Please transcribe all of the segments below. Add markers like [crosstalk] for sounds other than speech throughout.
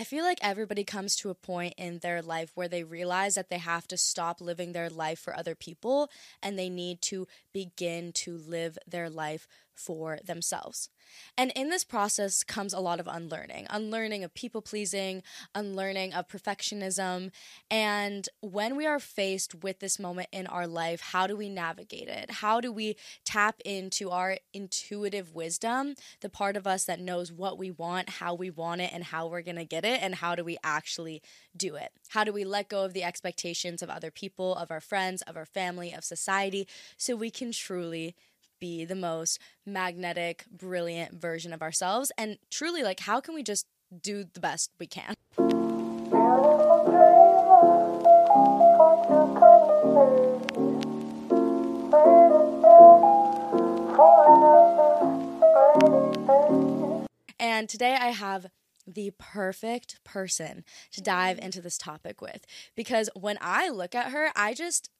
I feel like everybody comes to a point in their life where they realize that they have to stop living their life for other people and they need to begin to live their life for themselves. And in this process comes a lot of unlearning unlearning of people pleasing, unlearning of perfectionism. And when we are faced with this moment in our life, how do we navigate it? How do we tap into our intuitive wisdom, the part of us that knows what we want, how we want it, and how we're going to get it? And how do we actually do it? How do we let go of the expectations of other people, of our friends, of our family, of society, so we can truly be the most magnetic, brilliant version of ourselves. And truly, like, how can we just do the best we can? And today I have the perfect person to dive into this topic with because when I look at her, I just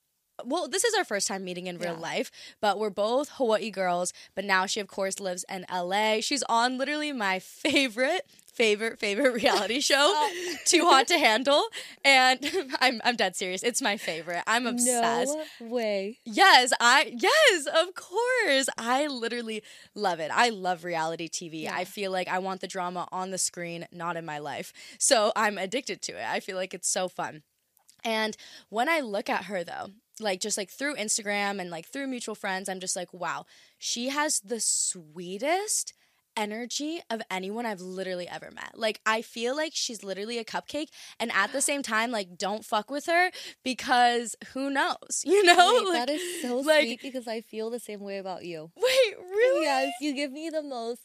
well, this is our first time meeting in real yeah. life, but we're both Hawaii girls. But now she, of course, lives in LA. She's on literally my favorite, favorite, favorite reality [laughs] show, uh, [laughs] Too Hot to Handle. And [laughs] I'm, I'm dead serious. It's my favorite. I'm obsessed. No way. Yes, I, yes, of course. I literally love it. I love reality TV. Yeah. I feel like I want the drama on the screen, not in my life. So I'm addicted to it. I feel like it's so fun. And when I look at her, though, like just like through Instagram and like through mutual friends, I'm just like, wow, she has the sweetest energy of anyone I've literally ever met. Like I feel like she's literally a cupcake and at the same time like don't fuck with her because who knows, [laughs] you know? Wait, like, that is so like, sweet because I feel the same way about you. Wait, really? Yes, you give me the most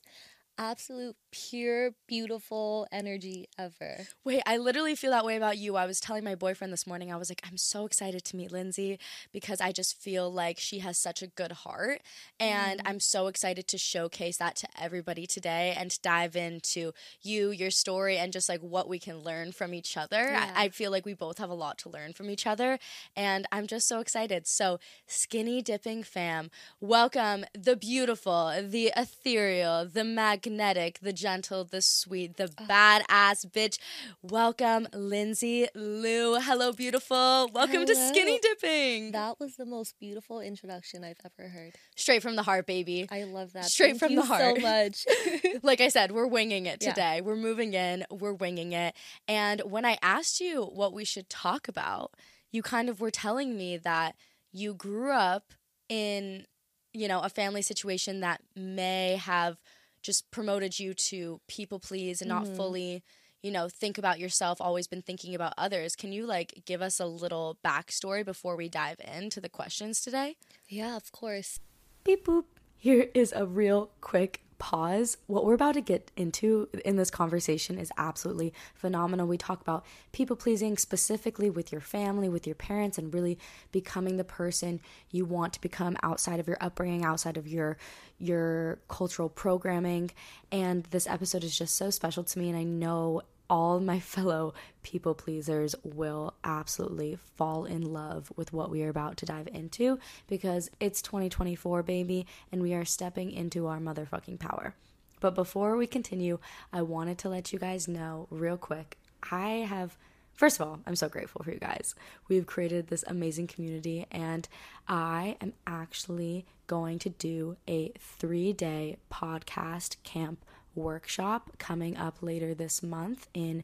absolute pure beautiful energy ever. Wait, I literally feel that way about you. I was telling my boyfriend this morning. I was like, I'm so excited to meet Linzy because I just feel like she has such a good heart and mm. I'm so excited to showcase that to everybody today and to dive into you, your story and just like what we can learn from each other. Yeah. I, I feel like we both have a lot to learn from each other and I'm just so excited. So, skinny dipping fam, welcome the beautiful, the ethereal, the mag magnetic, the gentle, the sweet, the badass bitch. Welcome, Linzy Luu. Hello, beautiful. Welcome Hello. to Skinny Dipping. That was the most beautiful introduction I've ever heard. Straight from the heart, baby. I love that. Straight Thank from the heart. So much. [laughs] [laughs] like I said, we're winging it today. Yeah. We're moving in. We're winging it. And when I asked you what we should talk about, you kind of were telling me that you grew up in you know a family situation that may have just promoted you to people please and not mm-hmm. fully you know think about yourself always been thinking about others. Can you like give us a little backstory before we dive into the questions today? Yeah of course. Beep boop. Here is a real quick pause. What we're about to get into in this conversation is absolutely phenomenal. We talk about people pleasing specifically with your family, with your parents, and really becoming the person you want to become outside of your upbringing, outside of your your cultural programming. And this episode is just so special to me, and I know all my fellow people pleasers will absolutely fall in love with what we are about to dive into because it's 2024, baby, and we are stepping into our motherfucking power. But before we continue, I wanted to let you guys know real quick I have. First of all, I'm so grateful for you guys. We've created this amazing community, and I am actually going to do a three day podcast camp workshop coming up later this month in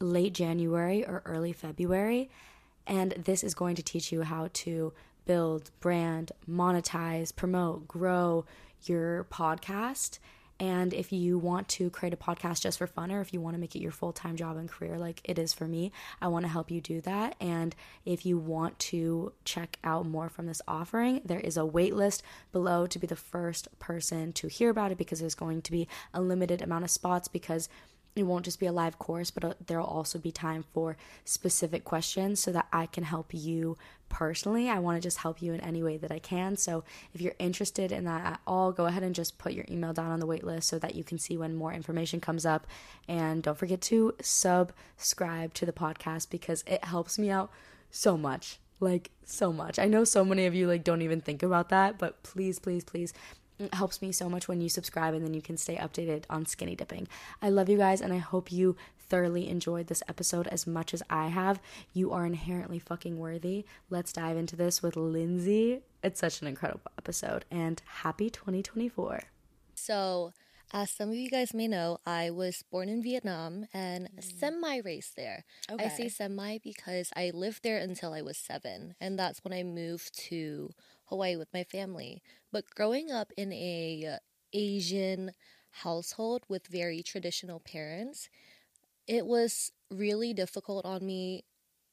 late January or early February. And this is going to teach you how to build, brand, monetize, promote, grow your podcast and if you want to create a podcast just for fun, or if you want to make it your full time job and career, like it is for me, I want to help you do that. And if you want to check out more from this offering, there is a wait list below to be the first person to hear about it because there's going to be a limited amount of spots because it won't just be a live course, but uh, there'll also be time for specific questions so that I can help you personally. I want to just help you in any way that I can. So if you're interested in that at all, go ahead and just put your email down on the wait list so that you can see when more information comes up. And don't forget to subscribe to the podcast because it helps me out so much. Like so much. I know so many of you like don't even think about that, but please, please, please it helps me so much when you subscribe and then you can stay updated on skinny dipping. I love you guys and I hope you thoroughly enjoyed this episode as much as I have, you are inherently fucking worthy. Let's dive into this with Linzy. It's such an incredible episode, and happy 2024. So, as some of you guys may know, I was born in Vietnam and mm. semi raised there. I say semi because I lived there until I was seven, and that's when I moved to Hawaii with my family. But growing up in a Asian household with very traditional parents, it was really difficult on me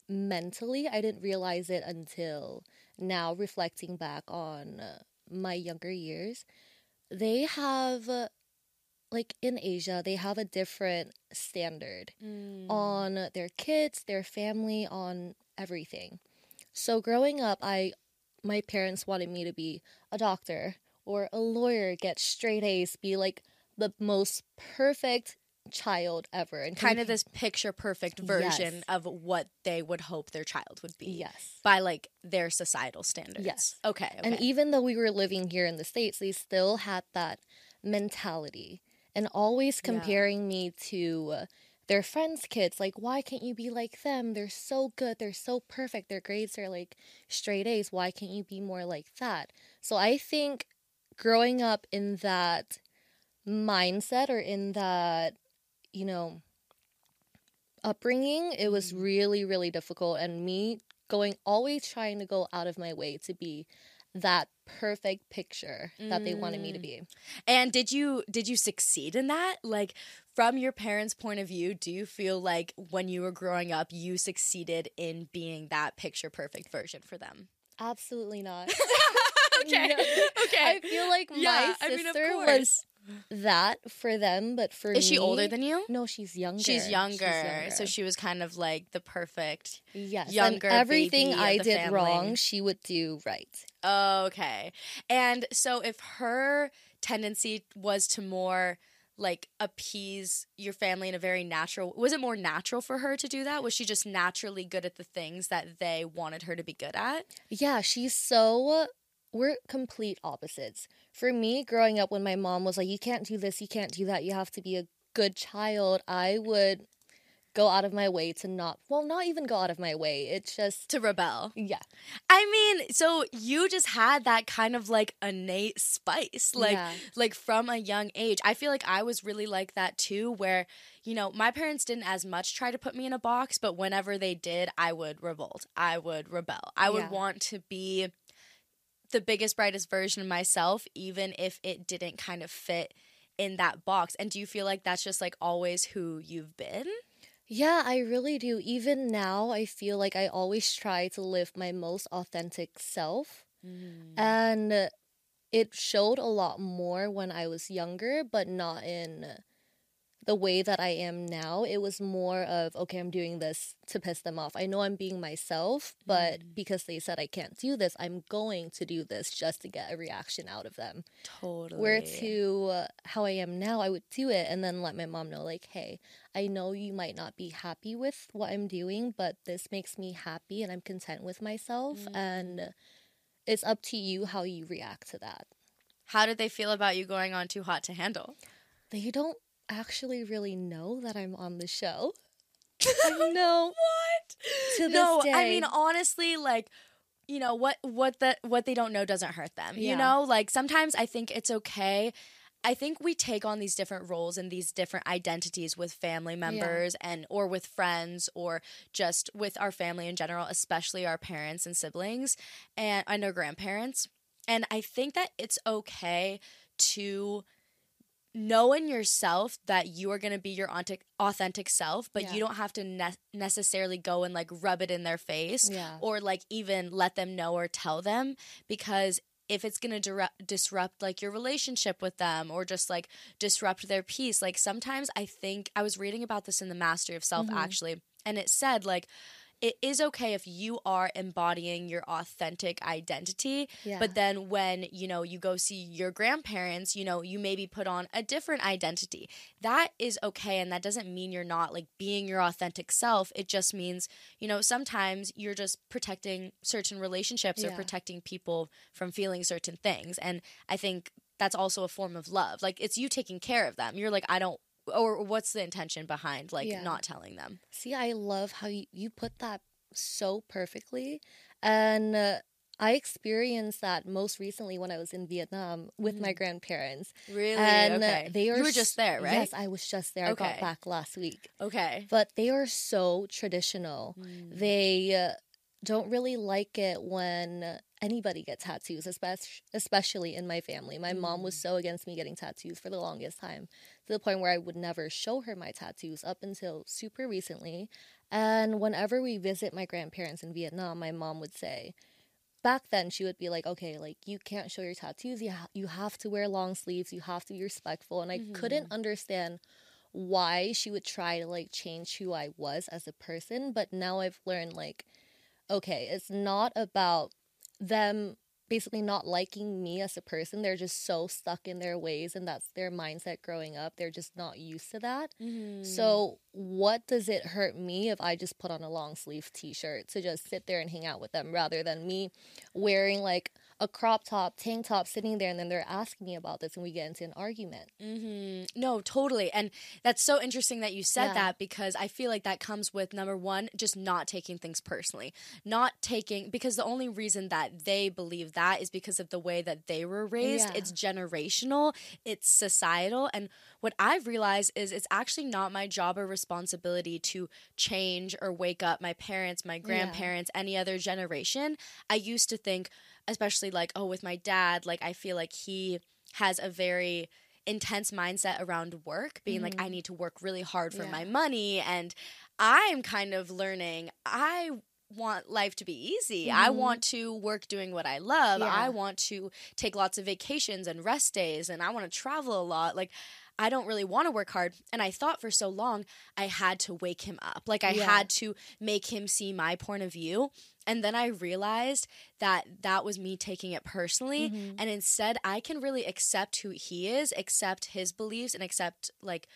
mentally. I didn't realize it until now, reflecting back on uh, my younger years. They have, uh, like in Asia, they have a different standard on their kids, their family, on everything. So growing up, I my parents wanted me to be a doctor or a lawyer, get straight A's, be like the most perfect child ever, and kind of this picture perfect version Yes. of what they would hope their child would be yes. by like their societal standards. Yes. Okay. okay. And even though we were living here in the States, they still had that mentality and always Yeah. comparing me to their friends' kids. Like, why can't you be like them? They're so good. They're so perfect. Their grades are like straight A's. Why can't you be more like that? So I think growing up in that mindset or in that, you know, upbringing, it was mm-hmm. really, really difficult. And me going, always trying to go out of my way to be that perfect picture that they wanted me to mm. be. And did you did you succeed in that? Like from your parents' point of view, do you feel like when you were growing up you succeeded in being that picture perfect version for them? Absolutely not. [laughs] [laughs] okay. No. Okay. I feel like Yeah, my I mean, sister was that for them, but for Is she older than you? No, she's younger. She's younger, so she was kind of like the perfect. yes, younger and everything I did family. wrong, she would do right. Okay. And so if her tendency was to more like appease your family in a very natural was it more natural for her to do that? Was she just naturally good at the things that they wanted her to be good at? Yeah, she's so. We're complete opposites. For me, growing up, when my mom was like, "You can't do this, you can't do that, you have to be a good child," I would go out of my way to not. Well, not even go out of my way. It's just. To rebel. Yeah. I mean, so you just had that kind of like innate spice, like Yeah. like from a young age. I feel like I was really like that too, where you know my parents didn't as much try to put me in a box, but whenever they did, I would revolt. I would rebel. I would Yeah. want to be the biggest, brightest version of myself, even if it didn't kind of fit in that box. And do you feel like that's just like always who you've been? Yeah, I really do. Even now, I feel like I always try to live my most authentic self. And uh, it showed a lot more when I was younger, but not in the way that I am now. It was more of, okay, I'm doing this to piss them off. I know I'm being myself, but because they said I can't do this, I'm going to do this just to get a reaction out of them. Totally. Where to uh, how I am now, I would do it and then let my mom know, like, hey, I know you might not be happy with what I'm doing, but this makes me happy and I'm content with myself. And it's up to you how you react to that. How did they feel about you going on Too Hot to Handle? They don't actually really know that I'm on the show. [laughs] no. What? To no, I mean honestly, like you know what what the what they don't know doesn't hurt them. You know, like sometimes I think it's okay. I think we take on these different roles and these different identities with family members and or with friends or just with our family in general, especially our parents and siblings and and our grandparents. And I think that it's okay to know in yourself that you are going to be your authentic, authentic self, but Yeah. you don't have to ne- necessarily go and like rub it in their face Yeah. or like even let them know or tell them because if it's going to dire- disrupt like your relationship with them or just like disrupt their peace like sometimes i think i was reading about this in the mastery of self Mm-hmm. actually and it said like it is okay if you are embodying your authentic identity Yeah. but then when you know you go see your grandparents you know you maybe put on a different identity. That is okay and that doesn't mean you're not like being your authentic self. It just means you know sometimes you're just protecting certain relationships or protecting people from feeling certain things and i think that's also a form of love. Like it's you taking care of them. You're like i don't or what's the intention behind like Yeah. not telling them? See, I love how you, you put that so perfectly. And uh, I experienced that most recently when I was in Vietnam with my grandparents. Really? And okay. they are You were just there, right? Yes, I was just there. I got back last week. Okay. But they are so traditional. Mm. They uh, don't really like it when anybody gets tattoos, especially especially in my family. My mom Mm. was so against me getting tattoos for the longest time, to the point where I would never show her my tattoos up until super recently. And whenever we visit my grandparents in Vietnam, my mom would say, back then she would be like, okay, like you can't show your tattoos. You ha- you have to wear long sleeves. You have to be respectful. And I couldn't mm-hmm. understand why she would try to like change who I was as a person. But now I've learned like, okay, it's not about them basically not liking me as a person. They're just so stuck in their ways and that's their mindset growing up. They're just not used to that. Mm-hmm. So, what does it hurt me if I just put on a long sleeve t shirt to just sit there and hang out with them rather than me wearing like a crop top, tank top, sitting there and then they're asking me about this and we get into an argument? hmm No, totally. And that's so interesting that you said Yeah. that because I feel like that comes with number one, just not taking things personally. Not taking, because the only reason that they believe that is because of the way that they were raised. Yeah. It's generational, it's societal. And what I've realized is it's actually not my job or responsibility to change or wake up my parents, my grandparents, any other generation. I used to think, especially like, oh, with my dad, like I feel like he has a very intense mindset around work, being like, I mm-hmm. need to work really hard for Yeah. my money. And I'm kind of learning, I want life to be easy. I mm-hmm. want to work doing what I love. Yeah. I want to take lots of vacations and rest days and I want to travel a lot. Like I don't really want to work hard. And I thought for so long I had to wake him up. Like I Yeah. had to make him see my point of view. And then I realized that that was me taking it personally. Mm-hmm. And instead, I can really accept who he is, accept his beliefs, and accept, like,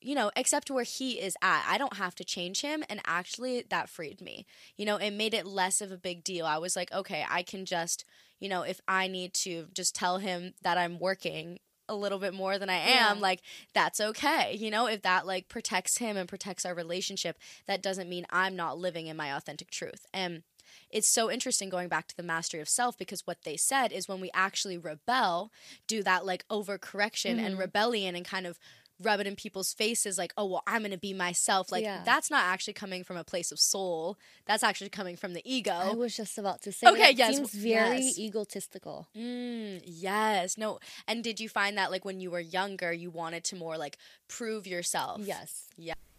you know, accept where he is at. I don't have to change him. And actually, that freed me. You know, it made it less of a big deal. I was like, okay, I can just, you know, if I need to just tell him that I'm working a little bit more than I am, Yeah. like that's okay. You know, if that like protects him and protects our relationship, that doesn't mean I'm not living in my authentic truth. And it's so interesting going back to the mastery of self because what they said is when we actually rebel, do that like overcorrection Mm-hmm. and rebellion and kind of rub it in people's faces like, oh, well, I'm going to be myself. Like, Yeah. that's not actually coming from a place of soul. That's actually coming from the ego. I was just about to say Okay, that yes, seems very yes. egotistical. Mm, yes. No. And did you find that like when you were younger, you wanted to more like prove yourself? Yes.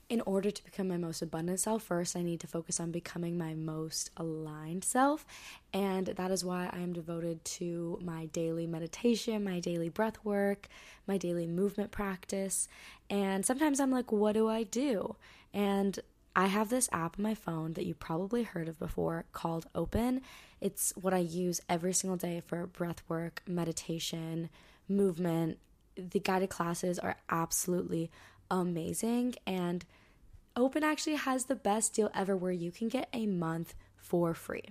In order to become my most abundant self, first I need to focus on becoming my most aligned self. And that is why I am devoted to my daily meditation, my daily breath work, my daily movement practice. And sometimes I'm like, what do I do? And I have this app on my phone that you probably heard of before called Open. It's what I use every single day for breath work, meditation, movement. The guided classes are absolutely amazing and Open actually has the best deal ever where you can get a month for free.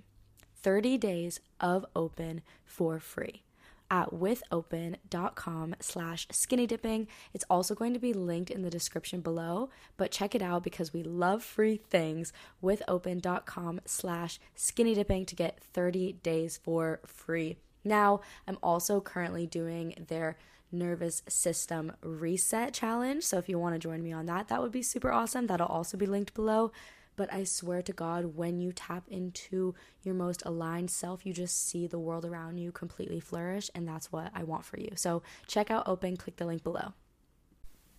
30 days of Open for free at withopen.com slash skinny dipping. It's also going to be linked in the description below, but check it out because we love free things withopen.com slash skinny dipping to get 30 days for free. Now, I'm also currently doing their nervous system reset challenge. So if you want to join me on that, that would be super awesome. That'll also be linked below. But I swear to God, when you tap into your most aligned self, you just see the world around you completely flourish. And that's what I want for you. So check out Open, click the link below.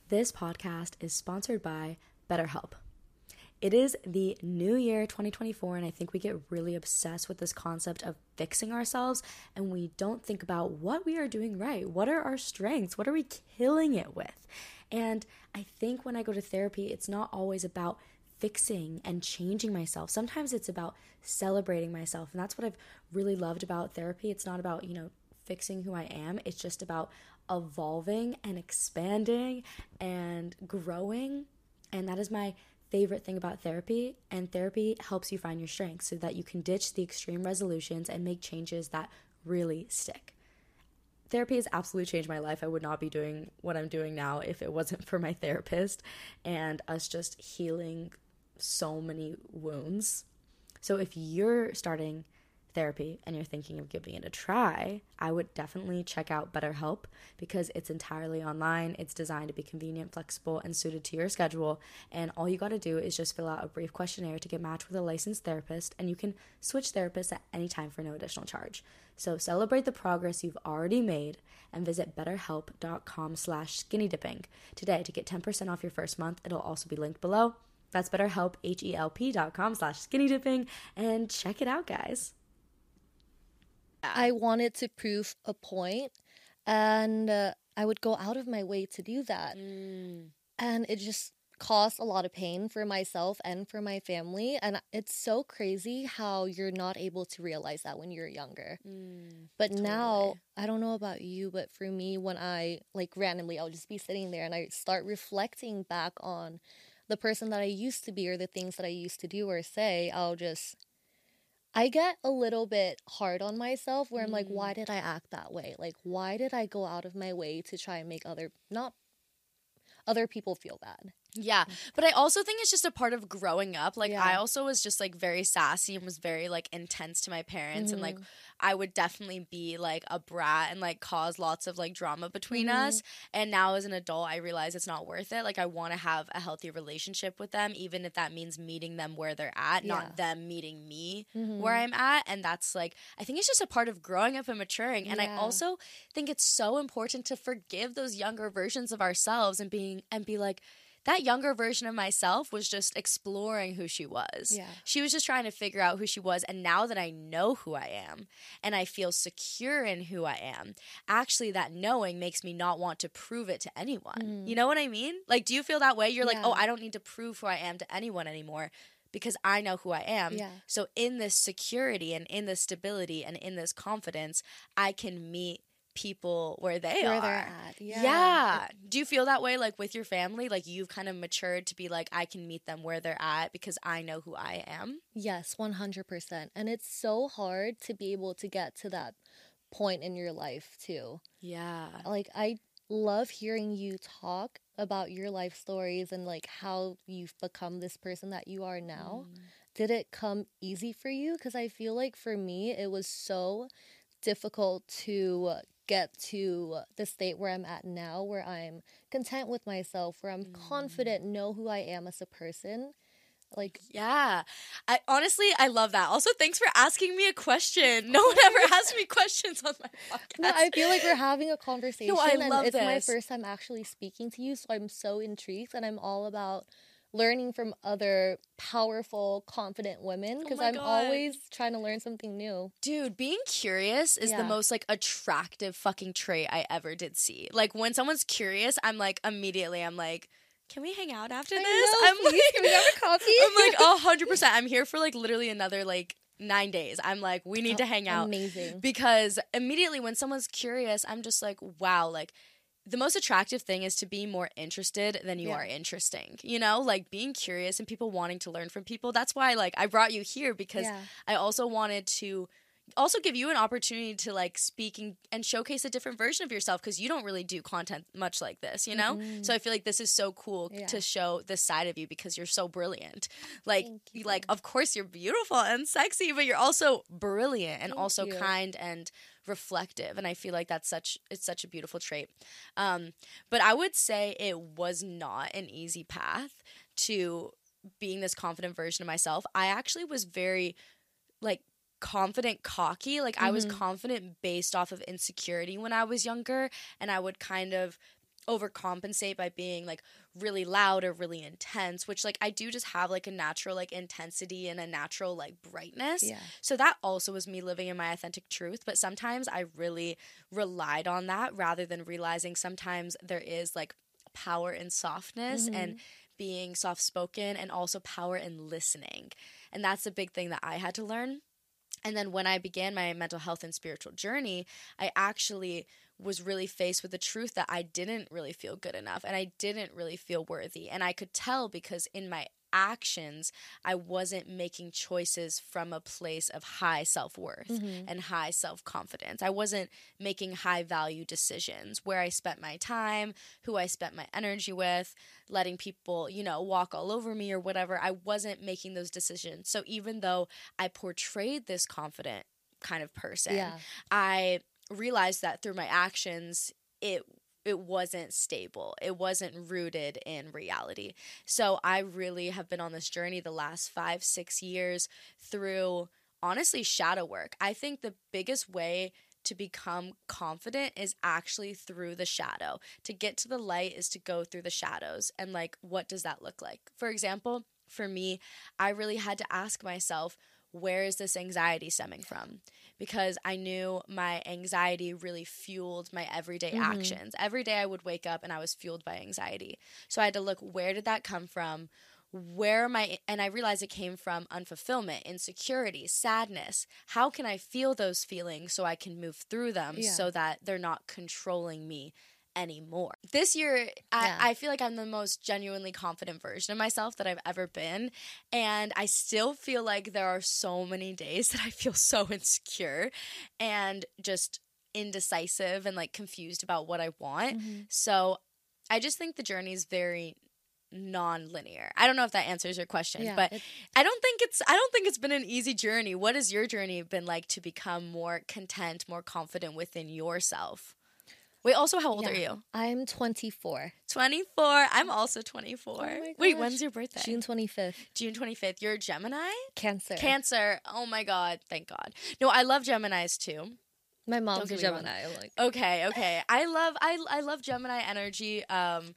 This podcast is sponsored by BetterHelp. It is the new year 2024, and I think we get really obsessed with this concept of fixing ourselves and we don't think about what we are doing right. What are our strengths? What are we killing it with? And I think when I go to therapy, it's not always about fixing and changing myself. Sometimes it's about celebrating myself. And that's what I've really loved about therapy. It's not about, you know, fixing who I am, it's just about evolving and expanding and growing. And that is my favorite thing about therapy. And therapy helps you find your strengths so that you can ditch the extreme resolutions and make changes that really stick. therapy has absolutely changed my life. I would not be doing what I'm doing now if it wasn't for my therapist and us just healing so many wounds. So if you're starting therapy and you're thinking of giving it a try, I would definitely check out BetterHelp because it's entirely online. It's designed to be convenient, flexible, and suited to your schedule. And all you got to do is just fill out a brief questionnaire to get matched with a licensed therapist, and you can switch therapists at any time for no additional charge. So celebrate the progress you've already made and visit betterhelp.com slash skinnydipping today to get 10% off your first month. It'll also be linked below. That's betterhelp, H-E-L-P dot com slash skinnydipping. And check it out, guys. I wanted to prove a point, and uh, I would go out of my way to do that. Mm. And it just caused a lot of pain for myself and for my family. And it's so crazy how you're not able to realize that when you're younger. Mm. But now, I don't know about you, but for me, when I like randomly, I'll just be sitting there and I start reflecting back on the person that I used to be or the things that I used to do or say, I'll just. I get a little bit hard on myself where I'm like, why mm. did I act that way? Like, why did I go out of my way to try and make other, not other people feel bad? Yeah, mm. but I also think it's just a part of growing up. Like I also was just like very sassy and was very like intense to my parents and like mm-hmm. I would definitely be like a brat and like cause lots of like drama between us. Mm-hmm. And now as an adult, I realize it's not worth it. Like I want to have a healthy relationship with them even if that means meeting them where they're at, Yeah. not them meeting me Mm-hmm. where I'm at. And that's like I think it's just a part of growing up and maturing. And I also think it's so important to forgive those younger versions of ourselves and being and be like that younger version of myself was just exploring who she was. Yeah. She was just trying to figure out who she was. And now that I know who I am and I feel secure in who I am, actually, that knowing makes me not want to prove it to anyone. You know what I mean? Like, do you feel that way? You're like, Mm-hmm. Oh, I don't need to prove who I am to anyone anymore because I know who I am. Yeah. So, in this security and in this stability and in this confidence, I can meet people where they Where are. they're at. Yeah. Yeah. Do you feel that way like with your family? Like you've kind of matured to be like, I can meet them where they're at because I know who I am? Yes, 100%. And it's so hard to be able to get to that point in your life, too. Yeah. Like, I love hearing you talk about your life stories and like how you've become this person that you are now. Mm. Did it come easy for you? Because I feel like for me, it was so difficult to get to the state where I'm at now, where I'm content with myself, where I'm mm. confident, know who I am as a person. Like, Yeah. I honestly I love that. Also, thanks for asking me a question. [laughs] No one ever asked me questions on my podcast. No, I feel like we're having a conversation [laughs] No, I and love it's my first time actually speaking to you, so I'm so intrigued and I'm all about learning from other powerful, confident women because Oh I'm God. always trying to learn something new. Dude, being curious is the most like attractive fucking trait I ever did see. Like when someone's curious, I'm like immediately I'm like, can we hang out after I this? know, I'm please, can we grab a coffee? I'm like a [laughs] hundred percent. I'm here for like literally another like nine days. I'm like, we need to hang out. Amazing. Because immediately when someone's curious, I'm just like, wow, like the most attractive thing is to be more interested than you Yeah. are interesting. You know, like being curious and people wanting to learn from people. That's why like I brought you here because Yeah. I also wanted to also give you an opportunity to like speak and, and showcase a different version of yourself because you don't really do content much like this, you know? So I feel like this is so cool Mm-hmm. Yeah. to show this side of you because you're so brilliant. Like like of course you're beautiful and sexy, but you're also brilliant and Thank also you. kind and reflective and I feel like that's such it's such a beautiful trait. Um but I would say it was not an easy path to being this confident version of myself. I actually was very like confident cocky like i was confident based off of insecurity when i was younger and i would kind of overcompensate by being like really loud or really intense which like i do just have like a natural like intensity and a natural like brightness. Yeah. so that also was me living in my authentic truth but sometimes i really relied on that rather than realizing sometimes there is like power in softness mm-hmm. and being soft spoken and also power in listening. And that's a big thing that i had to learn. And then when I began my mental health and spiritual journey, I actually was really faced with the truth that I didn't really feel good enough and I didn't really feel worthy. And I could tell because in my actions, I wasn't making choices from a place of high self worth mm-hmm. and high self confidence. I wasn't making high value decisions where I spent my time, who I spent my energy with, letting people, you know, walk all over me or whatever. I wasn't making those decisions. So even though I portrayed this confident kind of person, yeah. I realized that through my actions, it it wasn't stable. It wasn't rooted in reality. So I really have been on this journey the last five, six years through honestly shadow work. I think the biggest way to become confident is actually through the shadow. To get to the light is to go through the shadows. And like, what does that look like? For example, for me, I really had to ask myself, where is this anxiety stemming from? Because I knew my anxiety really fueled my everyday mm-hmm. actions. Every day I would wake up and I was fueled by anxiety. So I had to look where did that come from? Where my and I realized it came from unfulfillment, insecurity, sadness. How can I feel those feelings so I can move through them yeah. so that they're not controlling me anymore. This year, I, yeah. I feel like I'm the most genuinely confident version of myself that I've ever been. And I still feel like there are so many days [laughs] that I feel so insecure and just indecisive and like confused about what I want. Mm-hmm. So I just think the journey is very non-linear. I don't know if that answers your question, yeah, but I don't think it's I don't think it's been an easy journey. What has your journey been like to become more content, more confident within yourself? Wait, also, how old yeah. are you? I'm 24. 24. I'm also 24. Oh Wait, when's your birthday? June 25th. June 25th. You're a Gemini? Cancer. Cancer. Oh my God. Thank God. No, I love Geminis too. My mom's a Gemini. Like. Okay, okay. I love I I love Gemini energy. Um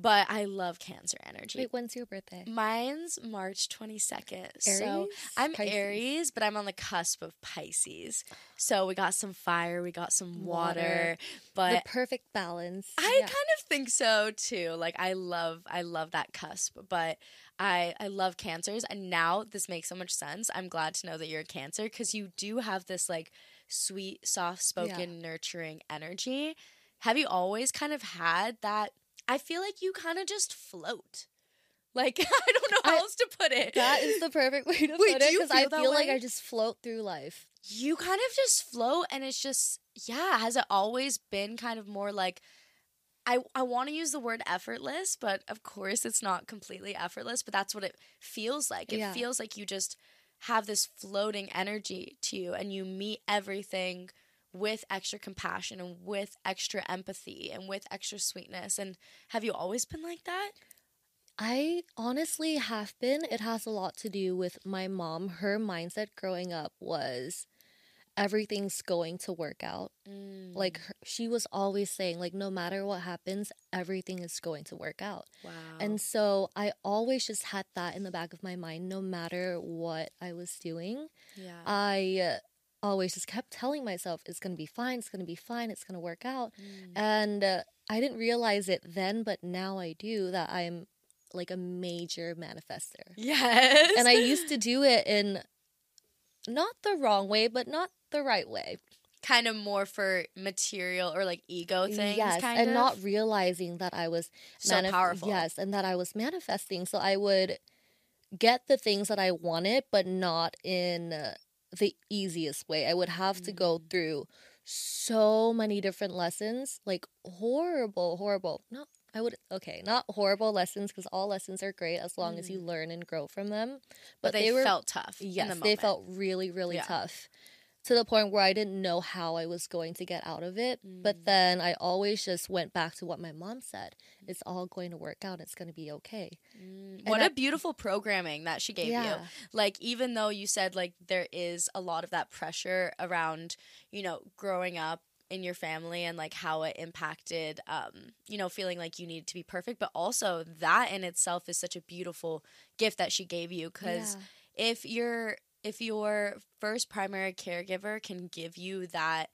but I love Cancer energy. Wait, when's your birthday? Mine's March 22nd. Aries? So I'm Pisces. Aries, but I'm on the cusp of Pisces. So we got some fire, we got some water, water. but the perfect balance. I yeah. kind of think so too. Like I love I love that cusp, but I I love cancers and now this makes so much sense. I'm glad to know that you're a cancer cuz you do have this like sweet, soft-spoken, yeah. nurturing energy. Have you always kind of had that I feel like you kind of just float. Like [laughs] I don't know how I, else to put it. That is the perfect way to [laughs] Wait, put it because I feel way? like I just float through life. You kind of just float, and it's just yeah. Has it always been kind of more like? I, I want to use the word effortless, but of course it's not completely effortless, but that's what it feels like. It yeah. feels like you just have this floating energy to you and you meet everything with extra compassion and with extra empathy and with extra sweetness. And have you always been like that? I honestly have been. It has a lot to do with my mom. Her mindset growing up was everything's going to work out. Mm. Like her, she was always saying like no matter what happens, everything is going to work out. Wow. And so I always just had that in the back of my mind no matter what I was doing. Yeah. I always just kept telling myself it's going to be fine, it's going to be fine, it's going to work out. Mm. And uh, I didn't realize it then, but now I do that I'm like a major manifester. Yes. And I used to do it in not the wrong way, but not the right way. Kind of more for material or like ego things. Yes, and of? not realizing that I was so manif- powerful. Yes, and that I was manifesting. So I would get the things that I wanted, but not in. Uh, the easiest way. I would have to go mm. through so many different lessons, like horrible, horrible. No, I would okay, not horrible lessons because all lessons are great as long mm. as you mm. learn and grow from them. But, but they, they, were felt tough. Yes, the they felt really, really yeah. tough to the point where I didn't know how I was going to get out of it. Mm. But then I always just went back to what my mom said. It's all going to work out. It's going to be okay. Mm. What a beautiful programming that she gave yeah. you. Like even though you said like there is a lot of that pressure around, you know, growing up in your family and like how it impacted um you know feeling like you needed to be perfect but also that in itself is such a beautiful gift that she gave you cuz yeah. if you're if your first primary caregiver can give you that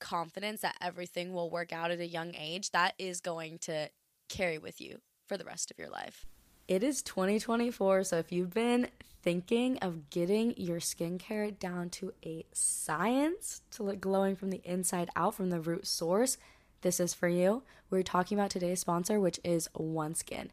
confidence that everything will work out at a young age, that is going to carry with you for the rest of your life. It is 2024, so if you've been thinking of getting your skincare down to a science to look glowing from the inside out from the root source, this is for you. We're talking about today's sponsor, which is OneSkin.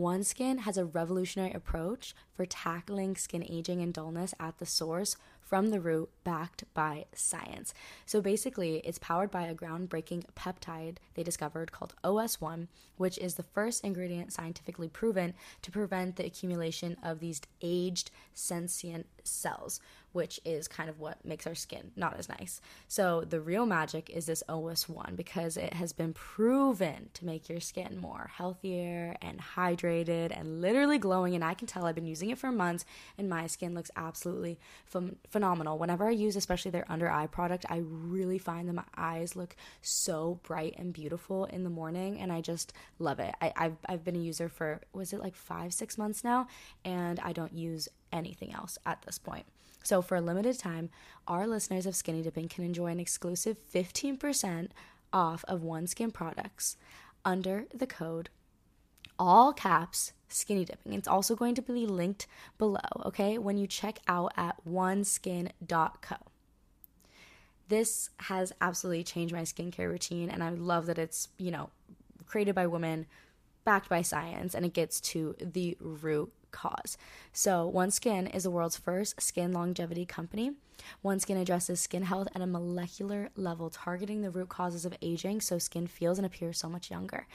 OneSkin has a revolutionary approach for tackling skin aging and dullness at the source from the root backed by science. So basically, it's powered by a groundbreaking peptide they discovered called OS1, which is the first ingredient scientifically proven to prevent the accumulation of these aged senescent cells, which is kind of what makes our skin not as nice. So the real magic is this OS1 because it has been proven to make your skin more healthier and hydrated and literally glowing. And I can tell I've been using it for months and my skin looks absolutely ph- phenomenal. Whenever I use, especially their under eye product, I really find that my eyes look so bright and beautiful in the morning and I just love it. I, I've, I've been a user for, was it like five, six months now? And I don't use anything else at this point. So, for a limited time, our listeners of Skinny Dipping can enjoy an exclusive 15% off of OneSkin products under the code all caps skinny dipping. It's also going to be linked below, okay, when you check out at oneskin.co. This has absolutely changed my skincare routine, and I love that it's, you know, created by women, backed by science, and it gets to the root cause. So, OneSkin is the world's first skin longevity company. OneSkin addresses skin health at a molecular level, targeting the root causes of aging so skin feels and appears so much younger.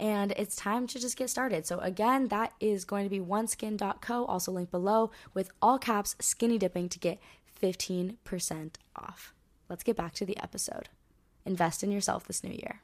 And it's time to just get started. So, again, that is going to be oneskin.co, also linked below, with all caps skinny dipping to get 15% off. Let's get back to the episode. Invest in yourself this new year.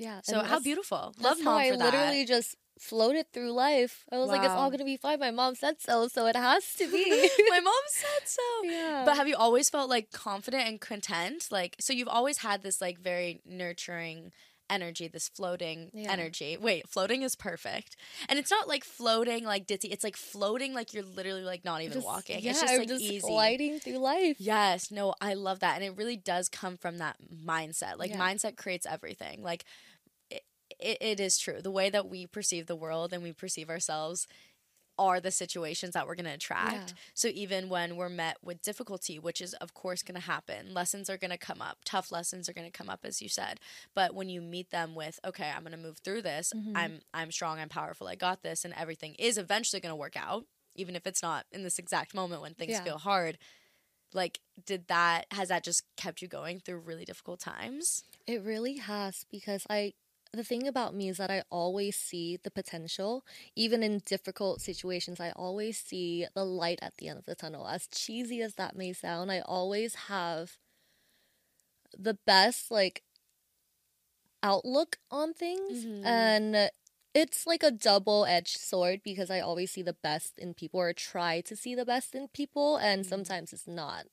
Yeah. So how beautiful. Love mom how I for that. literally just floated through life. I was like, it's all gonna be fine. My mom said so, so it has to be. [laughs] My mom [laughs] said so. Yeah. But have you always felt like confident and content? Like so you've always had this like very nurturing energy, this floating Yeah. energy. Wait, floating is perfect. And it's not like floating like ditzy. It's like floating like you're literally like not even Just- walking. Yeah, it's just I'm like just easy. gliding through life. Yes, no, I love that. And it really does come from that mindset. Like, Yeah. mindset creates everything. Like, it, it, is true. The way that we perceive the world and we perceive ourselves are the situations that we're going to attract. Yeah. So, even when we're met with difficulty, which is, of course, going to happen, lessons are going to come up. Tough lessons are going to come up, as you said. But when you meet them with, okay, I'm going to move through this, Mm-hmm. I'm, I'm strong, I'm powerful, I got this, and everything is eventually going to work out, even if it's not in this exact moment when things Yeah. feel hard like did that has that just kept you going through really difficult times It really has because I the thing about me is that I always see the potential even in difficult situations I always see the light at the end of the tunnel as cheesy as that may sound I always have the best like outlook on things Mhm. and it's like a double-edged sword because I always see the best in people or try to see the best in people and Mhm. sometimes it's not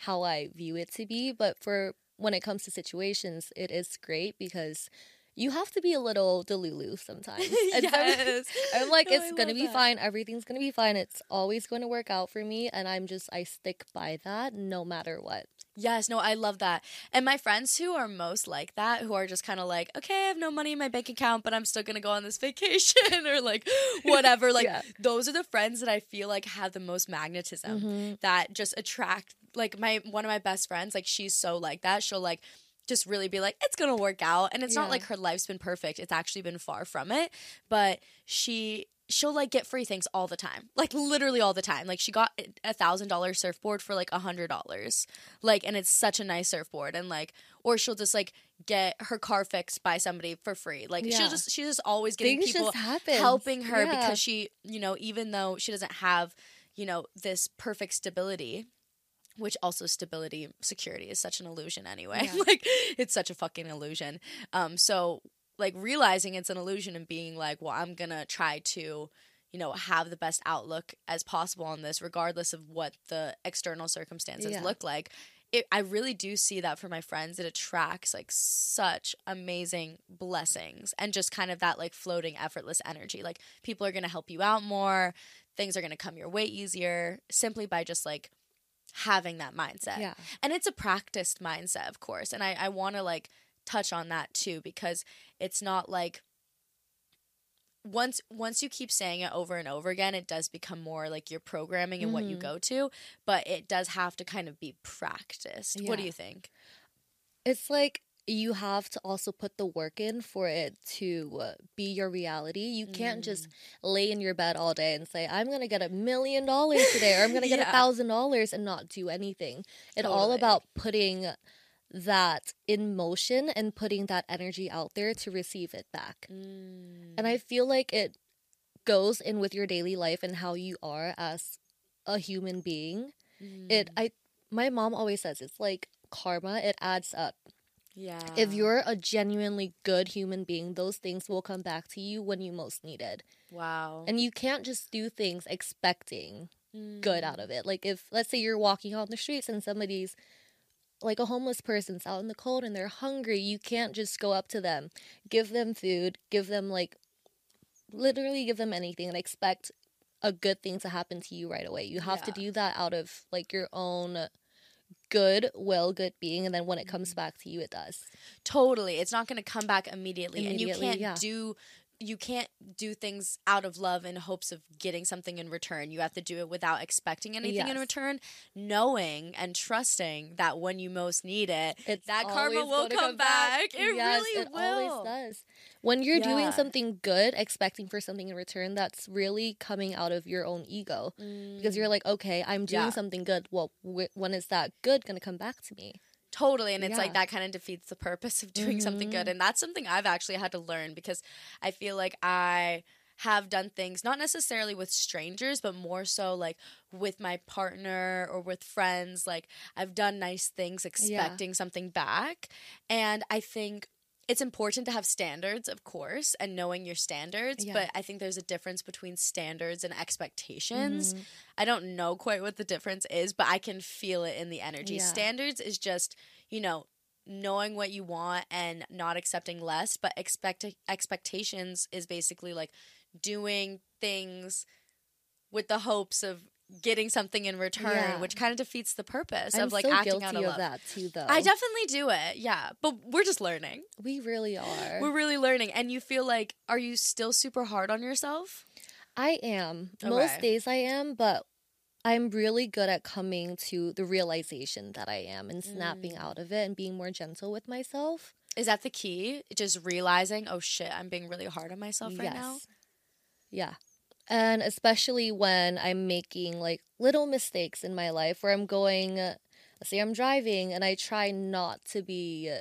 how I view it to be. But for when it comes to situations, it is great because you have to be a little delulu sometimes. [laughs] Yes [laughs] I'm like, No, it's I gonna be that. fine. Everything's gonna be fine. It's always going to work out for me, and I'm just I stick by that no matter what. yes no i love that and my friends who are most like that who are just kind of like okay i have no money in my bank account but i'm still gonna go on this [laughs] vacation or like whatever like Yeah. those are the friends that i feel like have the most magnetism Mm-hmm. that just attract like my one of my best friends like she's so like that she'll like just really be like it's gonna work out. And it's not like her life's been perfect. It's actually been far from it. But she she'll like get free things all the time. Like literally all the time. Like she got a thousand dollar surfboard for like a hundred dollars. Like and it's such a nice surfboard. And like or she'll just like get her car fixed by somebody for free. Like Yeah. she'll just she's just always getting Things people helping her Yeah. because she, you know, even though she doesn't have, you know, this perfect stability, which also stability, security is such an illusion anyway. Yeah. [laughs] like it's such a fucking illusion. Um, so like realizing it's an illusion and being like, well, I'm gonna try to, you know, have the best outlook as possible on this, regardless of what the external circumstances Yeah. look like. It, I really do see that for my friends. It attracts like such amazing blessings and just kind of that like floating, effortless energy. Like people are going to help you out more. Things are going to come your way easier simply by just like having that mindset. Yeah. And it's a practiced mindset, of course. And I, I want to like touch on that too because it's not like once once you keep saying it over and over again it does become more like your programming and what you Mhm. go to but it does have to kind of be practiced what do you think It's like you have to also put the work in for it to uh, be your reality. You can't just lay in your bed all day and say, I'm going to get a million dollars today or I'm going [laughs] to get a thousand dollars and not do anything. It's all about putting that in motion and putting that energy out there to receive it back. Mm. And I feel like it goes in with your daily life and how you are as a human being. It I my mom always says it's like karma, it adds up. Yeah. If you're a genuinely good human being, those things will come back to you when you most need it. wow. And you can't just do things expecting good out mm. of it. Like if let's say you're walking on the streets and somebody's like a homeless person's out in the cold and they're hungry, you can't just go up to them, give them food, give them like literally give them anything and expect a good thing to happen to you right away. You have to do that out of like your own good will, good being, and then when it comes Mm-hmm. back to you, it does. Totally. It's not going to come back immediately. and you can't yeah. do you can't do things out of love in hopes of getting something in return. You have to do it without expecting anything in return, knowing and trusting that when you most need it, It's that karma will gonna come, back. It Yes, really it will. always does. When you're Yeah. doing something good, expecting for something in return, that's really coming out of your own ego. Because you're like, okay, I'm doing Mm. Yeah. something good. Well, wh- when is that good going to come back to me? Totally. And it's Yeah. like that kind of defeats the purpose of doing something good. Mm-hmm. And that's something I've actually had to learn because I feel like I have done things not necessarily with strangers, but more so like with my partner or with friends. Like I've done nice things expecting something back. And I think it's important to have standards, of course, and knowing your standards. Yeah. But I think there's a difference between standards and expectations. Mm-hmm. I don't know quite what the difference is, but I can feel it in the energy. Yeah. Standards is just, you know, knowing what you want and not accepting less, but expect expectations is basically like doing things with the hopes of getting something in return, Yeah. which kind of defeats the purpose I'm of like so acting out of of that too, though. I definitely do it, yeah. But we're just learning. we really are. We're really learning. And you feel like, are you still super hard on yourself? I am. Okay. Most days I am, but I'm really good at coming to the realization that I am and snapping Mm. out of it and being more gentle with myself. Is that the key? Just realizing, oh shit, I'm being really hard on myself right now. Yeah. And especially when I'm making like little mistakes in my life where I'm going, let's say I'm driving and I try not to be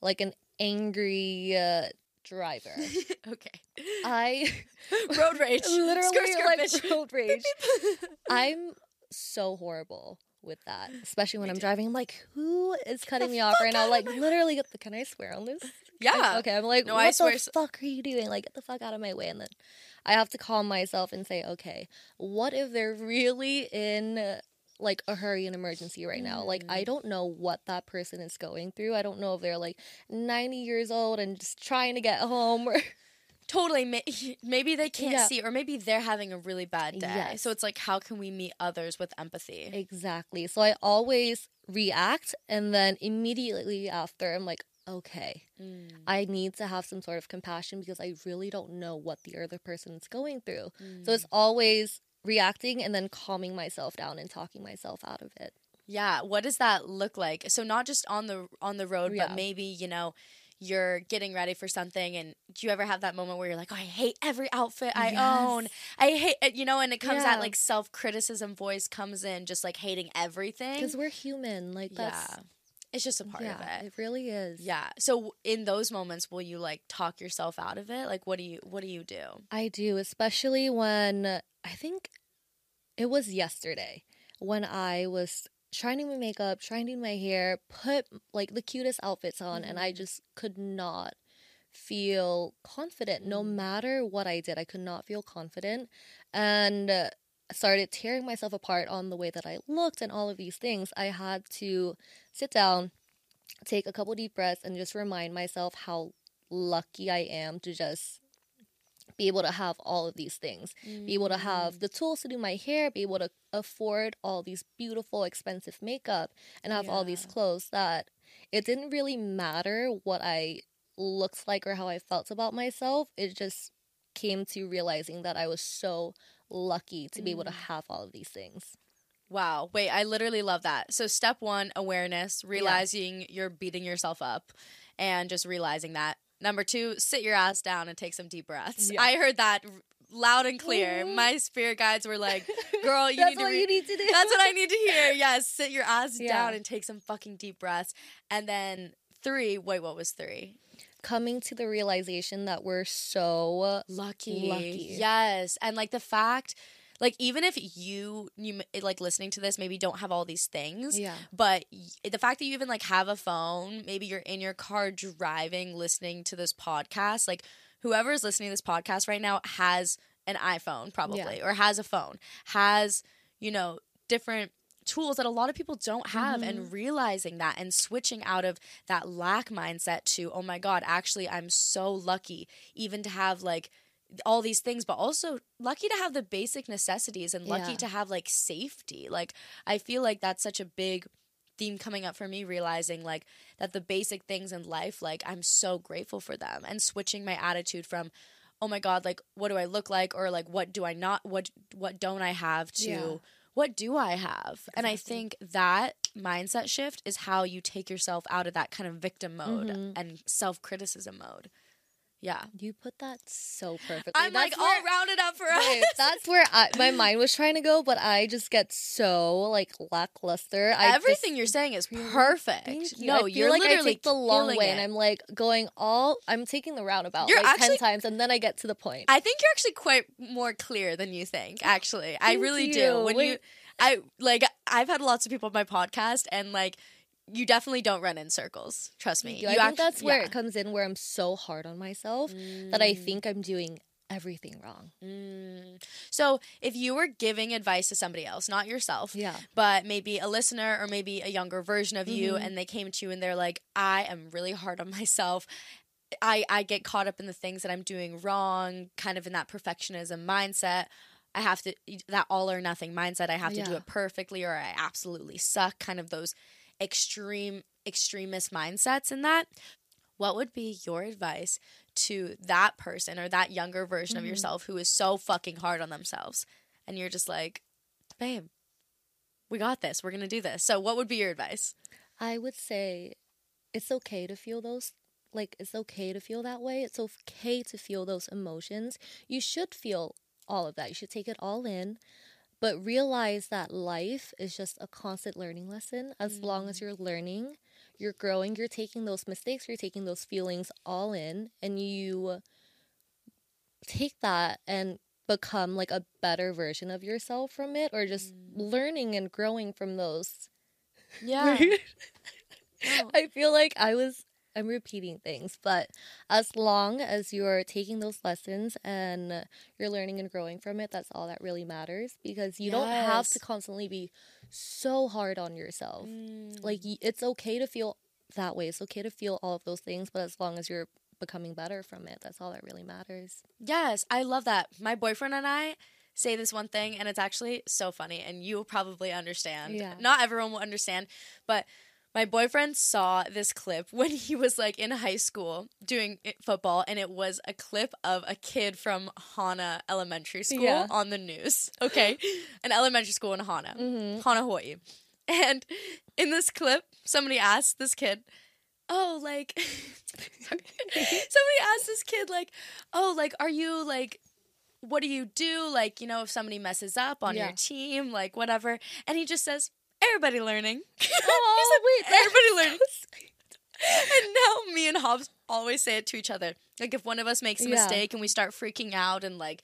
like an angry uh, driver. [laughs] Okay. I [laughs] Road rage. [laughs] literally Skirt, skirt, like bitch. road rage. I'm so horrible with that, especially when I'm driving. I'm like, who is cutting me off right now? Like, literally, the, can I swear on this? Yeah. Okay, I'm like, No, what I the swear fuck are you doing? Like, get the fuck out of my way. And then I have to calm myself and say, okay, what if they're really in uh, like a hurry and emergency right now? Like, Mm. I don't know what that person is going through. I don't know if they're like 90 years old and just trying to get home or. [laughs] Totally. Maybe they can't Yeah. see, or maybe they're having a really bad day. Yes. So it's like, how can we meet others with empathy? Exactly. So I always react and then immediately after I'm like, okay, Mm. I need to have some sort of compassion because I really don't know what the other person is going through. So it's always reacting and then calming myself down and talking myself out of it. Yeah. What does that look like? So not just on the on the road, Yeah. but maybe you know. You're getting ready for something, and do you ever have that moment where you're like, "Oh, I hate every outfit I own. I hate," it," you know, and it comes Yeah. that like self criticism voice comes in, just like hating everything. Because we're human. Like, that's. yeah, it's just a part yeah, of it. it really is. Yeah. So in those moments, will you like talk yourself out of it? Like, what do you what do you do? I do, especially when I think it was yesterday when I was trying to do my makeup, trying to do my hair, put like the cutest outfits on, and I mm-hmm. just could not feel confident. No mm. matter what I did, I could not feel confident. And started tearing myself apart on the way that I looked and all of these things. I had to sit down, take a couple deep breaths, and just remind myself how lucky I am to just be able to have all of these things, be able to have mm. the tools to do my hair, be able to afford all these beautiful, expensive makeup, and have all these clothes that it didn't really matter what I looked like or how I felt about myself. It just came to realizing that I was so lucky to be able to mm. have all of these things. Wow. Wait, I literally love that. So, step one, awareness, realizing you're beating yourself up and just realizing that. Number two, sit your ass down and take some deep breaths. Yeah. I heard that loud and clear. Mm-hmm. My spirit guides were like, girl, you [laughs] That's need to what re- you need to do. That's what I need to hear. [laughs] Yes, sit your ass Yeah. down and take some fucking deep breaths. And then three, wait, what was three? Coming to the realization that we're so Lucky. Lucky. Yes. And like the fact, like even if you, you like listening to this, maybe don't have all these things. Yeah. But the fact that you even like have a phone, maybe you're in your car driving, listening to this podcast, like whoever is listening to this podcast right now has an iPhone probably or has a phone, has, you know, different tools that a lot of people don't have and mm-hmm. realizing that and switching out of that lack mindset to oh my god actually i'm so lucky even to have like all these things but also lucky to have the basic necessities and lucky Yeah. to have like safety like i feel like that's such a big theme coming up for me realizing like that the basic things in life like i'm so grateful for them and switching my attitude from oh my god like what do i look like or like what do i not what what don't i have to Yeah. What do i have? And i think that mindset shift is how you take yourself out of that kind of victim mode Mm-hmm. and self-criticism mode yeah You put that so perfectly. i'm like That's all rounded up for Wait, us that's where I, my mind was trying to go, but I just get so like lackluster. I everything just, you're saying is perfect you. no I you're like literally I take the long way, it. and I'm like going all. I'm taking the roundabout You're like actually- ten times, and then I get to the point. I think you're actually quite more clear than you think. Actually, I Thank really do. you. When you, I like, I've had lots of people on my podcast, and like, you definitely don't run in circles. Trust me. You. I You think that's where yeah. it comes in, where I'm so hard on myself that I think I'm doing everything wrong. Mm. So, if you were giving advice to somebody else, not yourself, Yeah. but maybe a listener or maybe a younger version of you, Mm-hmm. and they came to you and they're like, "I am really hard on [laughs] myself." I, I get caught up in the things that I'm doing wrong, kind of in that perfectionism mindset. I have to that all or nothing mindset. I have to do it perfectly or I absolutely suck. Kind of those extreme extremist mindsets in that. What would be your advice to that person or that younger version Mm-hmm. of yourself who is so fucking hard on themselves and you're just like, "Babe, we got this. We're to do this." So, what would be your advice? I would say it's okay to feel those like it's okay to feel that way. It's okay to feel those emotions. You should feel all of that. You should take it all in, but realize that life is just a constant learning lesson. As long as mm-hmm. you're learning, you're growing, you're taking those mistakes, you're taking those feelings all in and you take that and become like a better version of yourself from it or just mm. learning and growing from those. [laughs] Yeah. I feel like I was I'm repeating things, but as long as you're taking those lessons and you're learning and growing from it, that's all that really matters because you don't have to constantly be so hard on yourself. Mm. Like it's okay to feel that way. It's okay to feel all of those things, but as long as you're becoming better from it, that's all that really matters. Yes, I love that. My boyfriend and I say this one thing, and it's actually so funny, and you'll probably understand. Yeah. Not everyone will understand, but my boyfriend saw this clip [laughs] when he was like in high school doing football, and it was a clip of a kid from Hana Elementary School Yeah. on the news. [laughs] Okay, an elementary school in Hana, mm-hmm. Hana, Hawaii. [laughs] And in this clip, somebody asked this kid, "Oh, like." Somebody asked this kid like oh like are you like what do you do like you know if somebody messes up on Yeah. your team like whatever and he just says everybody learning [laughs] Oh, wait, everybody learning and now me and Hobbs always say it to each other like if one of us makes a Yeah. mistake and we start freaking out and like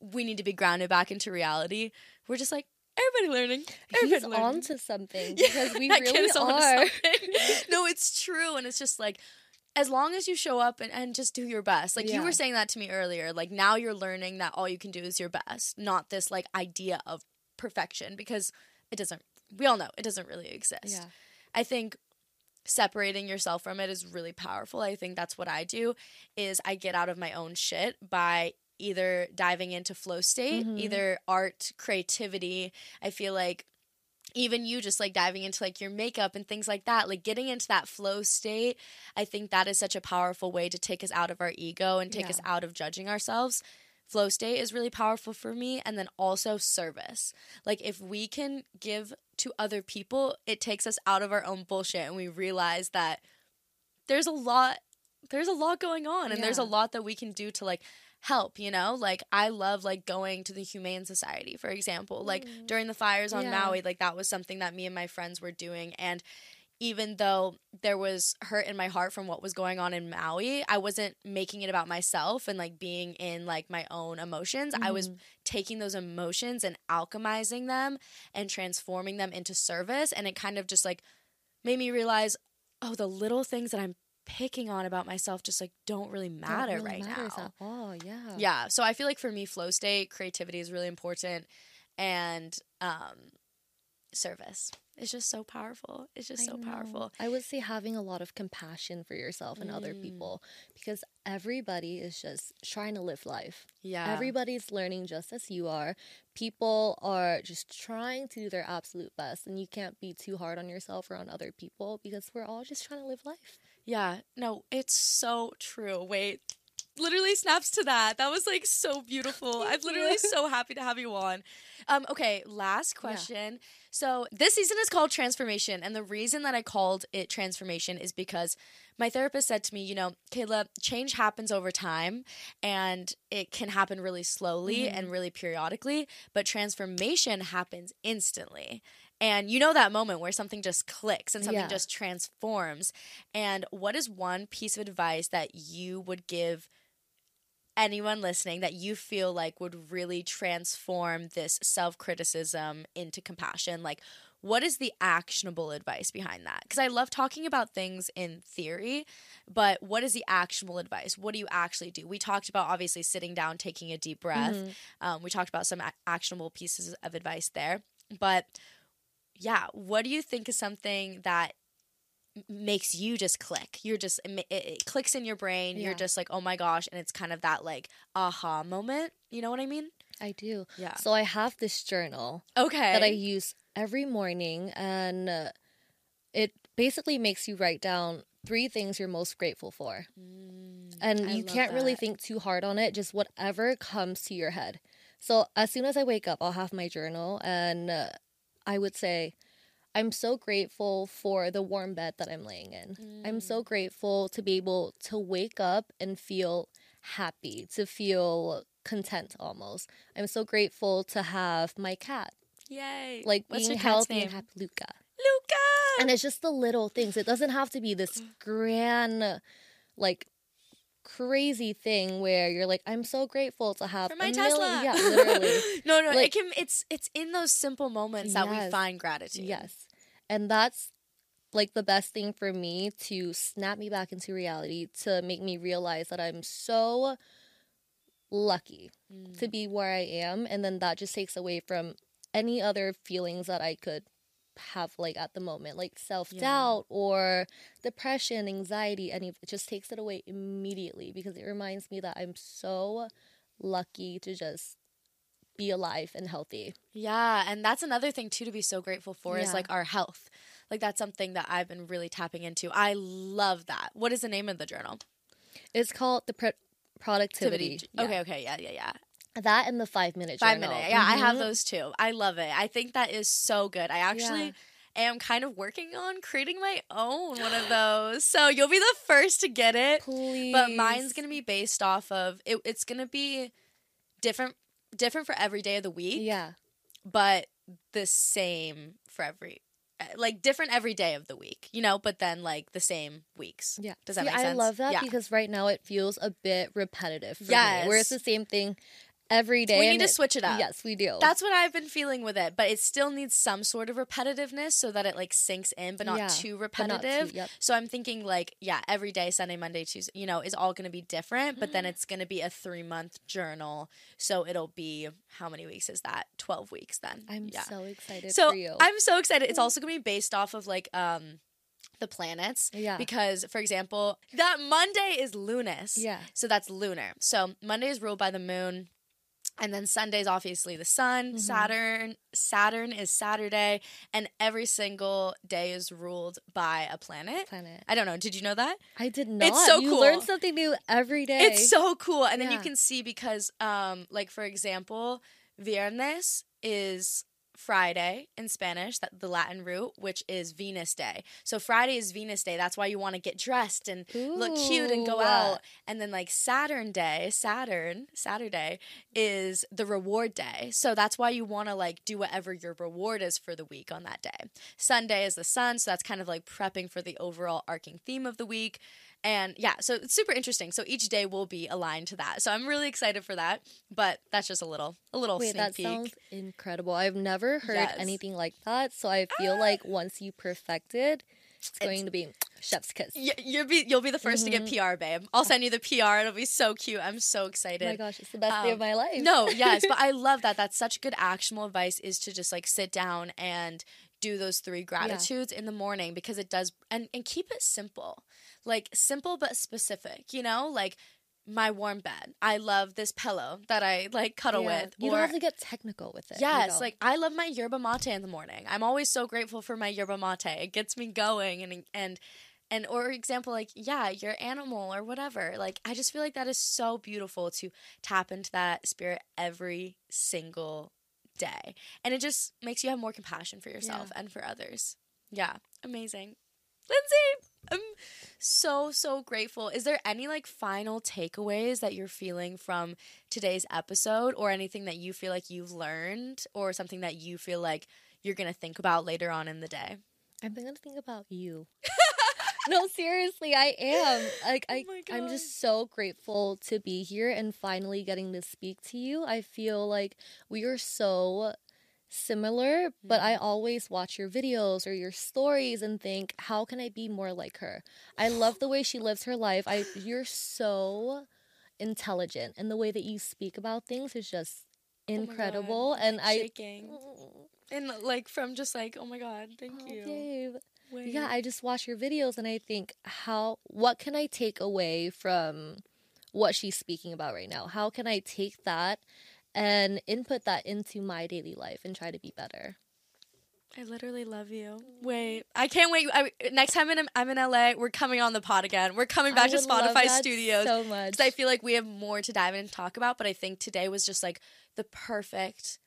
we need to be grounded back into reality we're just like everybody learning everybody He's learning. on to something because we [laughs] That kid really are. [laughs] no, it's true. And it's just like, as long as you show up and, and just do your best. Like you were saying that to me earlier. Like now you're learning that all you can do is your best, not this like idea of perfection because it doesn't, we all know it doesn't really exist. Yeah. I think separating yourself from it is really powerful. I think that's what I do is I get out of my own shit by either diving into flow state, Mhm. either art, creativity. I feel like even you just like diving into like your makeup and things like that, like getting into that flow state, I think that is such a powerful way to take us out of our ego and take Yeah. us out of judging ourselves flow state is really powerful for me and then also service. Like if we can give to other people it takes us out of our own bullshit and we realize that there's a lot there's a lot going on and there's a lot that we can do to like help you know? Like i love like going to the humane society for example. Like mm. during the fires on Yeah. maui like that was something that me and my friends were doing and even though there was hurt in my heart from what was going on in Maui, I wasn't making it about myself and like being in like my own emotions. I was taking those emotions and alchemizing them and transforming them into service. And it kind of just like made me realize, oh, the little things that I'm picking on about myself just like don't really Don't matter really right matters now. At all. Yeah. Yeah. So I feel like for me, flow state, creativity is really important. And um, service is just so powerful. It's just I so know. powerful. I would say having a lot of compassion for yourself and other Mm. people because everybody is just trying to live life. Yeah. Everybody's learning just as you are. People are just trying to do their absolute best, and you can't be too hard on yourself or on other people because we're all just trying to live life. Yeah, no, it's so true. Wait, literally snaps to that. That was like so beautiful. [laughs] I'm literally so happy to have you on. Um, okay, last question. So this season is called Transformation, and the reason that I called it Transformation is because my therapist said to me, you know, Kela, change happens over time, and it can happen really slowly and really periodically, but transformation happens instantly. And you know that moment where something just clicks and something Yeah. just transforms. And what is one piece of advice that you would give anyone listening that you feel like would really transform this self criticism into compassion? Like, what is the actionable advice behind that? Because I love talking about things in theory, but what is the actionable advice? What do you actually do? We talked about obviously sitting down, taking a deep breath. Um, we talked about some a- actionable pieces of advice there. But yeah, what do you think is something that makes you just click? You're just it, it, clicks in your brain. You're just like, oh my gosh, and it's kind of that like aha moment. You know what I mean? I do. Yeah. So I have this journal Okay. that I use every morning, and uh, it basically makes you write down three things you're most grateful for. and Mm, I you can't really think too hard on it, just whatever comes to your head. So as soon as I wake up, I'll have my journal, and uh, I would say, I'm so grateful for the warm bed that I'm laying in. I'm Mm. so grateful to be able to wake up and feel happy, to feel content almost. I'm so grateful to have my cat, Yay. like What's being healthy name? and happy. Luca. Luca. And it's just the little things. It doesn't have to be this grand, like crazy thing where you're like, I'm so grateful to have For my Tesla. million. Yeah, [laughs] literally. no, no, it can. It's it's in those simple moments that we find gratitude. yes, and that's like the best thing for me to snap me back into reality to make me realize that I'm so lucky Mm. to be where I am, and then that just takes away from any other feelings that I could have like at the moment like self-doubt or depression anxiety any it just takes it away immediately because it reminds me that i'm so lucky to just be alive and healthy Yeah, and that's another thing too to be so grateful for is like our health. Like that's something that I've been really tapping into. I love that. What is the name of the journal? it's called the pro- productivity Yeah. Okay, okay, yeah, yeah, yeah. that and the five minute Five minute. Yeah, I have Mhm. those too. I love it. I think that is so good. I actually Yeah. am kind of working on creating my own one of those. So you'll be the first to get it. please But mine's gonna be based off of it, it's gonna be different different for every day of the week. yeah but the same for every uh, like different every day of the week, you know, but then like the same weeks. Yeah. Does that See, make sense? I love that Yeah. because right now it feels a bit repetitive for Yes. me. Where it's the same thing every day. We need to switch it up. Yes, we do. That's what I've been feeling with it, but it still needs some sort of repetitiveness so that it like sinks in, but not Yeah, too but not too- repetitive. yep. So I'm thinking like, yeah, every day, Sunday, Monday, Tuesday, you know, is all going to be different, but then it's going to be a three month journal. So it'll be how many weeks is that? Twelve weeks then. I'm yeah. so excited so for you. I'm so excited. It's also gonna be based off of like um the planets. Yeah. Because for example, that Monday is lunes. Yeah. So that's lunar. So Monday is ruled by the moon. And then Sunday's obviously the sun, Mhm. Saturn, Saturn is Saturday, and every single day is ruled by a planet. Planet. I don't know. Did you know that? I did not. It's so you cool. learn something new every day. It's so cool. And then you can see because um like for example, viernes is Friday in Spanish, that the Latin root, which is Venus Day. So Friday is Venus Day. That's why you want to get dressed and look cute and go out. And then like Saturn Day, Saturn, Saturday is the reward day. So that's why you want to like do whatever your reward is for the week on that day. Sunday is the sun, so that's kind of like prepping for the overall arcing theme of the week. And yeah, so it's super interesting. So each day will be aligned to that. So I'm really excited for that. But that's just a little a little Wait, sneak that peek. sounds incredible. I've never heard Yes. anything like that. So I feel like once you perfect it, it's going to be chef's kiss. Y- you'll be you'll be the 1st to get Mm-hmm. PR, babe. I'll send you the PR. It'll be so cute. I'm so excited. Oh my gosh, it's the best day of Um, my life. No, yes, but I [laughs] love that. That's such good actionable advice is to just like sit down and do those three gratitudes in the morning because it does and and keep it simple. Like simple but specific, you know? Like my warm bed. I love this pillow that I like cuddle Yeah. with. You or don't have to get technical with it. Yes, like I love my yerba mate in the morning. I'm always so grateful for my yerba mate. It gets me going and and and or example like yeah, your animal or whatever. Like I just feel like that is so beautiful to tap into that spirit every single day. And it just makes you have more compassion for yourself and for others. Yeah, amazing. Linzy, I'm so so grateful. Is there any like final takeaways that you're feeling from today's episode or anything that you feel like you've learned or something that you feel like you're going to think about later on in the day? I'm gonna think about you. [laughs] no, seriously, I am. Like oh I Oh I'm just so grateful to be here and finally getting to speak to you. I feel like we are so similar, but I mm-hmm. always watch your videos or your stories and think, how can I be more like her? I love the way she lives her life. I you're so intelligent and the way that you speak about things is just Oh incredible I'm, and I shaking. and like from just like oh my god, thank Oh, you. babe. Wait. Yeah, I just watch your videos and I think how what can I take away from what she's speaking about right now? How can I take that and input that into my daily life and try to be better? I literally love you. Wait, I can't wait. I, next time I'm in, I'm in LA, we're coming on the pod again. We're coming back I to Spotify Studios. so much. because I feel like we have more to dive in and talk about. But I think today was just like the perfect.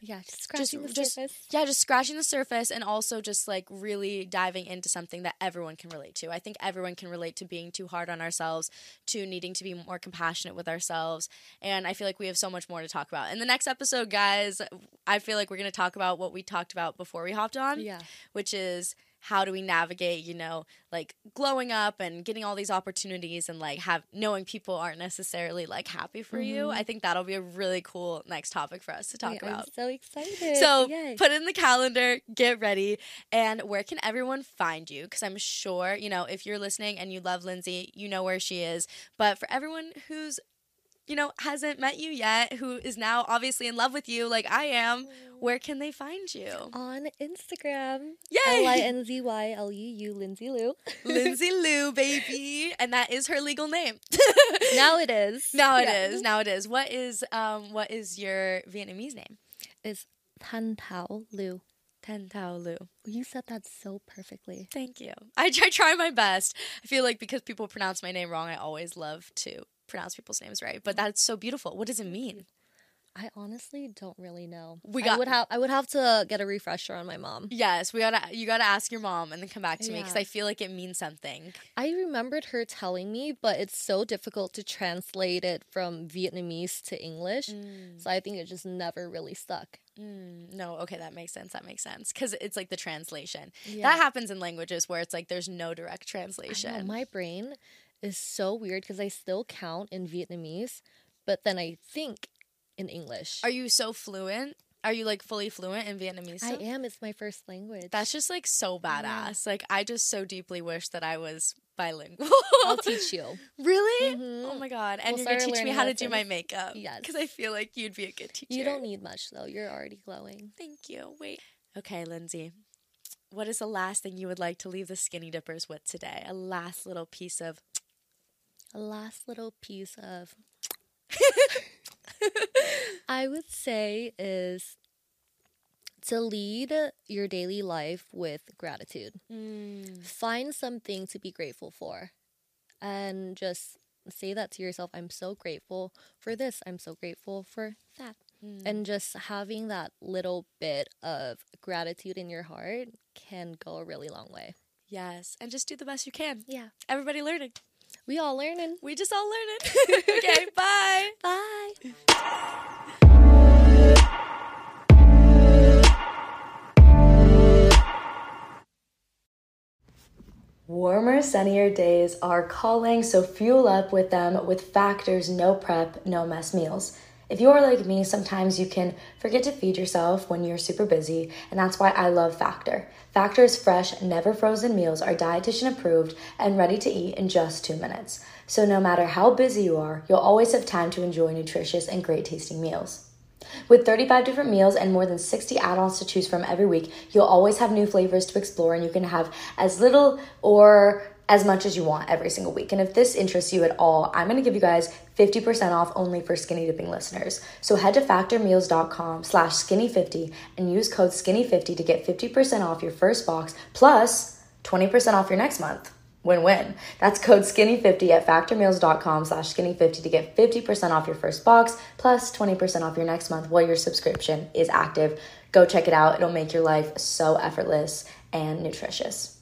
Yeah, just scratching the just- surface. Yeah, just scratching the surface and also just like really diving into something that everyone can relate to. I think everyone can relate to being too hard on ourselves, to needing to be more compassionate with ourselves. And I feel like we have so much more to talk about. In the next episode, guys, I feel like we're going to talk about what we talked about before we hopped on Yeah. which is how do we navigate, you know, like glowing up and getting all these opportunities and like have knowing people aren't necessarily like happy for you. I mm-hmm. think that'll be a really cool next topic for us to talk Wait, I'm about. so excited. So Yay. put it in the calendar, get ready, and where can everyone find you? Because I'm sure, you know, if you're listening and you love Linzy, you know where she is. But for everyone who's, you know, hasn't met you yet, who is now obviously in love with you, like I am, where can they find you? on Instagram. Yay! L I N Z Y L U U Linzy Luu. [laughs] Linzy Luu, baby, and that is her legal name. [laughs] now it is. now it Yeah. is. Now it is. What is um what is your Vietnamese name? It's Tan Tao Lu. Tan Tao Lu. You said that so perfectly. Thank you. I try, try my best. I feel like because people pronounce my name wrong, I always love to pronounce people's names right. But that's so beautiful. What does it mean? I honestly don't really know. We I got- would have I would have to get a refresher on my mom. Yes, we gotta you gotta ask your mom and then come back to me because I feel like it means something. I remembered her telling me, but it's so difficult to translate it from Vietnamese to English. So I think it just never really stuck. Mm, no, okay, that makes sense. That makes sense because it's like the translation. Yeah. That happens in languages where it's like there's no direct I know, translation. my brain is so weird because I still count in Vietnamese, but then I think in English. Are you so fluent? Are you like fully fluent in Vietnamese? I am. It's my first language. That's just like so badass. Like I just so deeply wish that I was bilingual. I'll [laughs] teach you. Really? Mhm. Oh my god! And We'll you're gonna teach me how to do my makeup. Yes. Because I feel like you'd be a good teacher. You don't need much though. You're already glowing. Thank you. Wait. Okay, Linzy. What is the last thing you would like to leave the skinny dippers with today? A last little piece of last little piece of [laughs] I would say is to lead your daily life with gratitude. Mm. Find something to be grateful for and just say that to yourself I'm so grateful for this, I'm so grateful for that. Mm. And just having that little bit of gratitude in your heart can go a really long way. Yes, and just do the best you can. Yeah. Everybody learning. We all learning. We just all learning. [laughs] okay, bye. Bye. Warmer, sunnier days are calling, so fuel up with them with Factor's no prep, no mess meals. If you are like me, sometimes you can forget to feed yourself when you're super busy, and that's why I love Factor. Factor's fresh, never frozen meals are dietitian approved and ready to eat in just two minutes. So no matter how busy you are, you'll always have time to enjoy nutritious and great tasting meals. With 35 different meals and more than 60 add ons to choose from every week, you'll always have new flavors to explore and you can have as little or as much as you want every single week. And if this interests you at all, I'm going to give you guys 50% off only for skinny dipping listeners. So head to factormeals.com slash skinny50 and use code skinny50 to get 50% off your first box plus 20% off your next month. Win-win. That's code skinny50 at factormeals.com slash skinny50 to get 50% off your first box plus 20% off your next month while your subscription is active. Go check it out. It'll make your life so effortless and nutritious.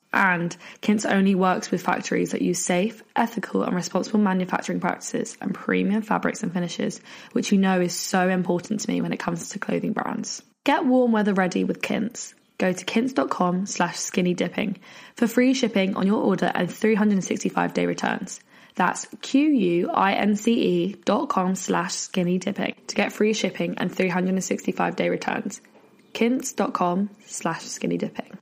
And Quince only works with factories that use safe, ethical, and responsible manufacturing practices and premium fabrics and finishes, which you know is so important to me when it comes to clothing brands. Get warm weather ready with Quince. Go to quince.com slash skinny dipping for free shipping on your order and 365 day returns. That's Q-U-I-N-C-E dot com slash skinny dipping to get free shipping and 365 day returns. Quince.com slash skinny dipping.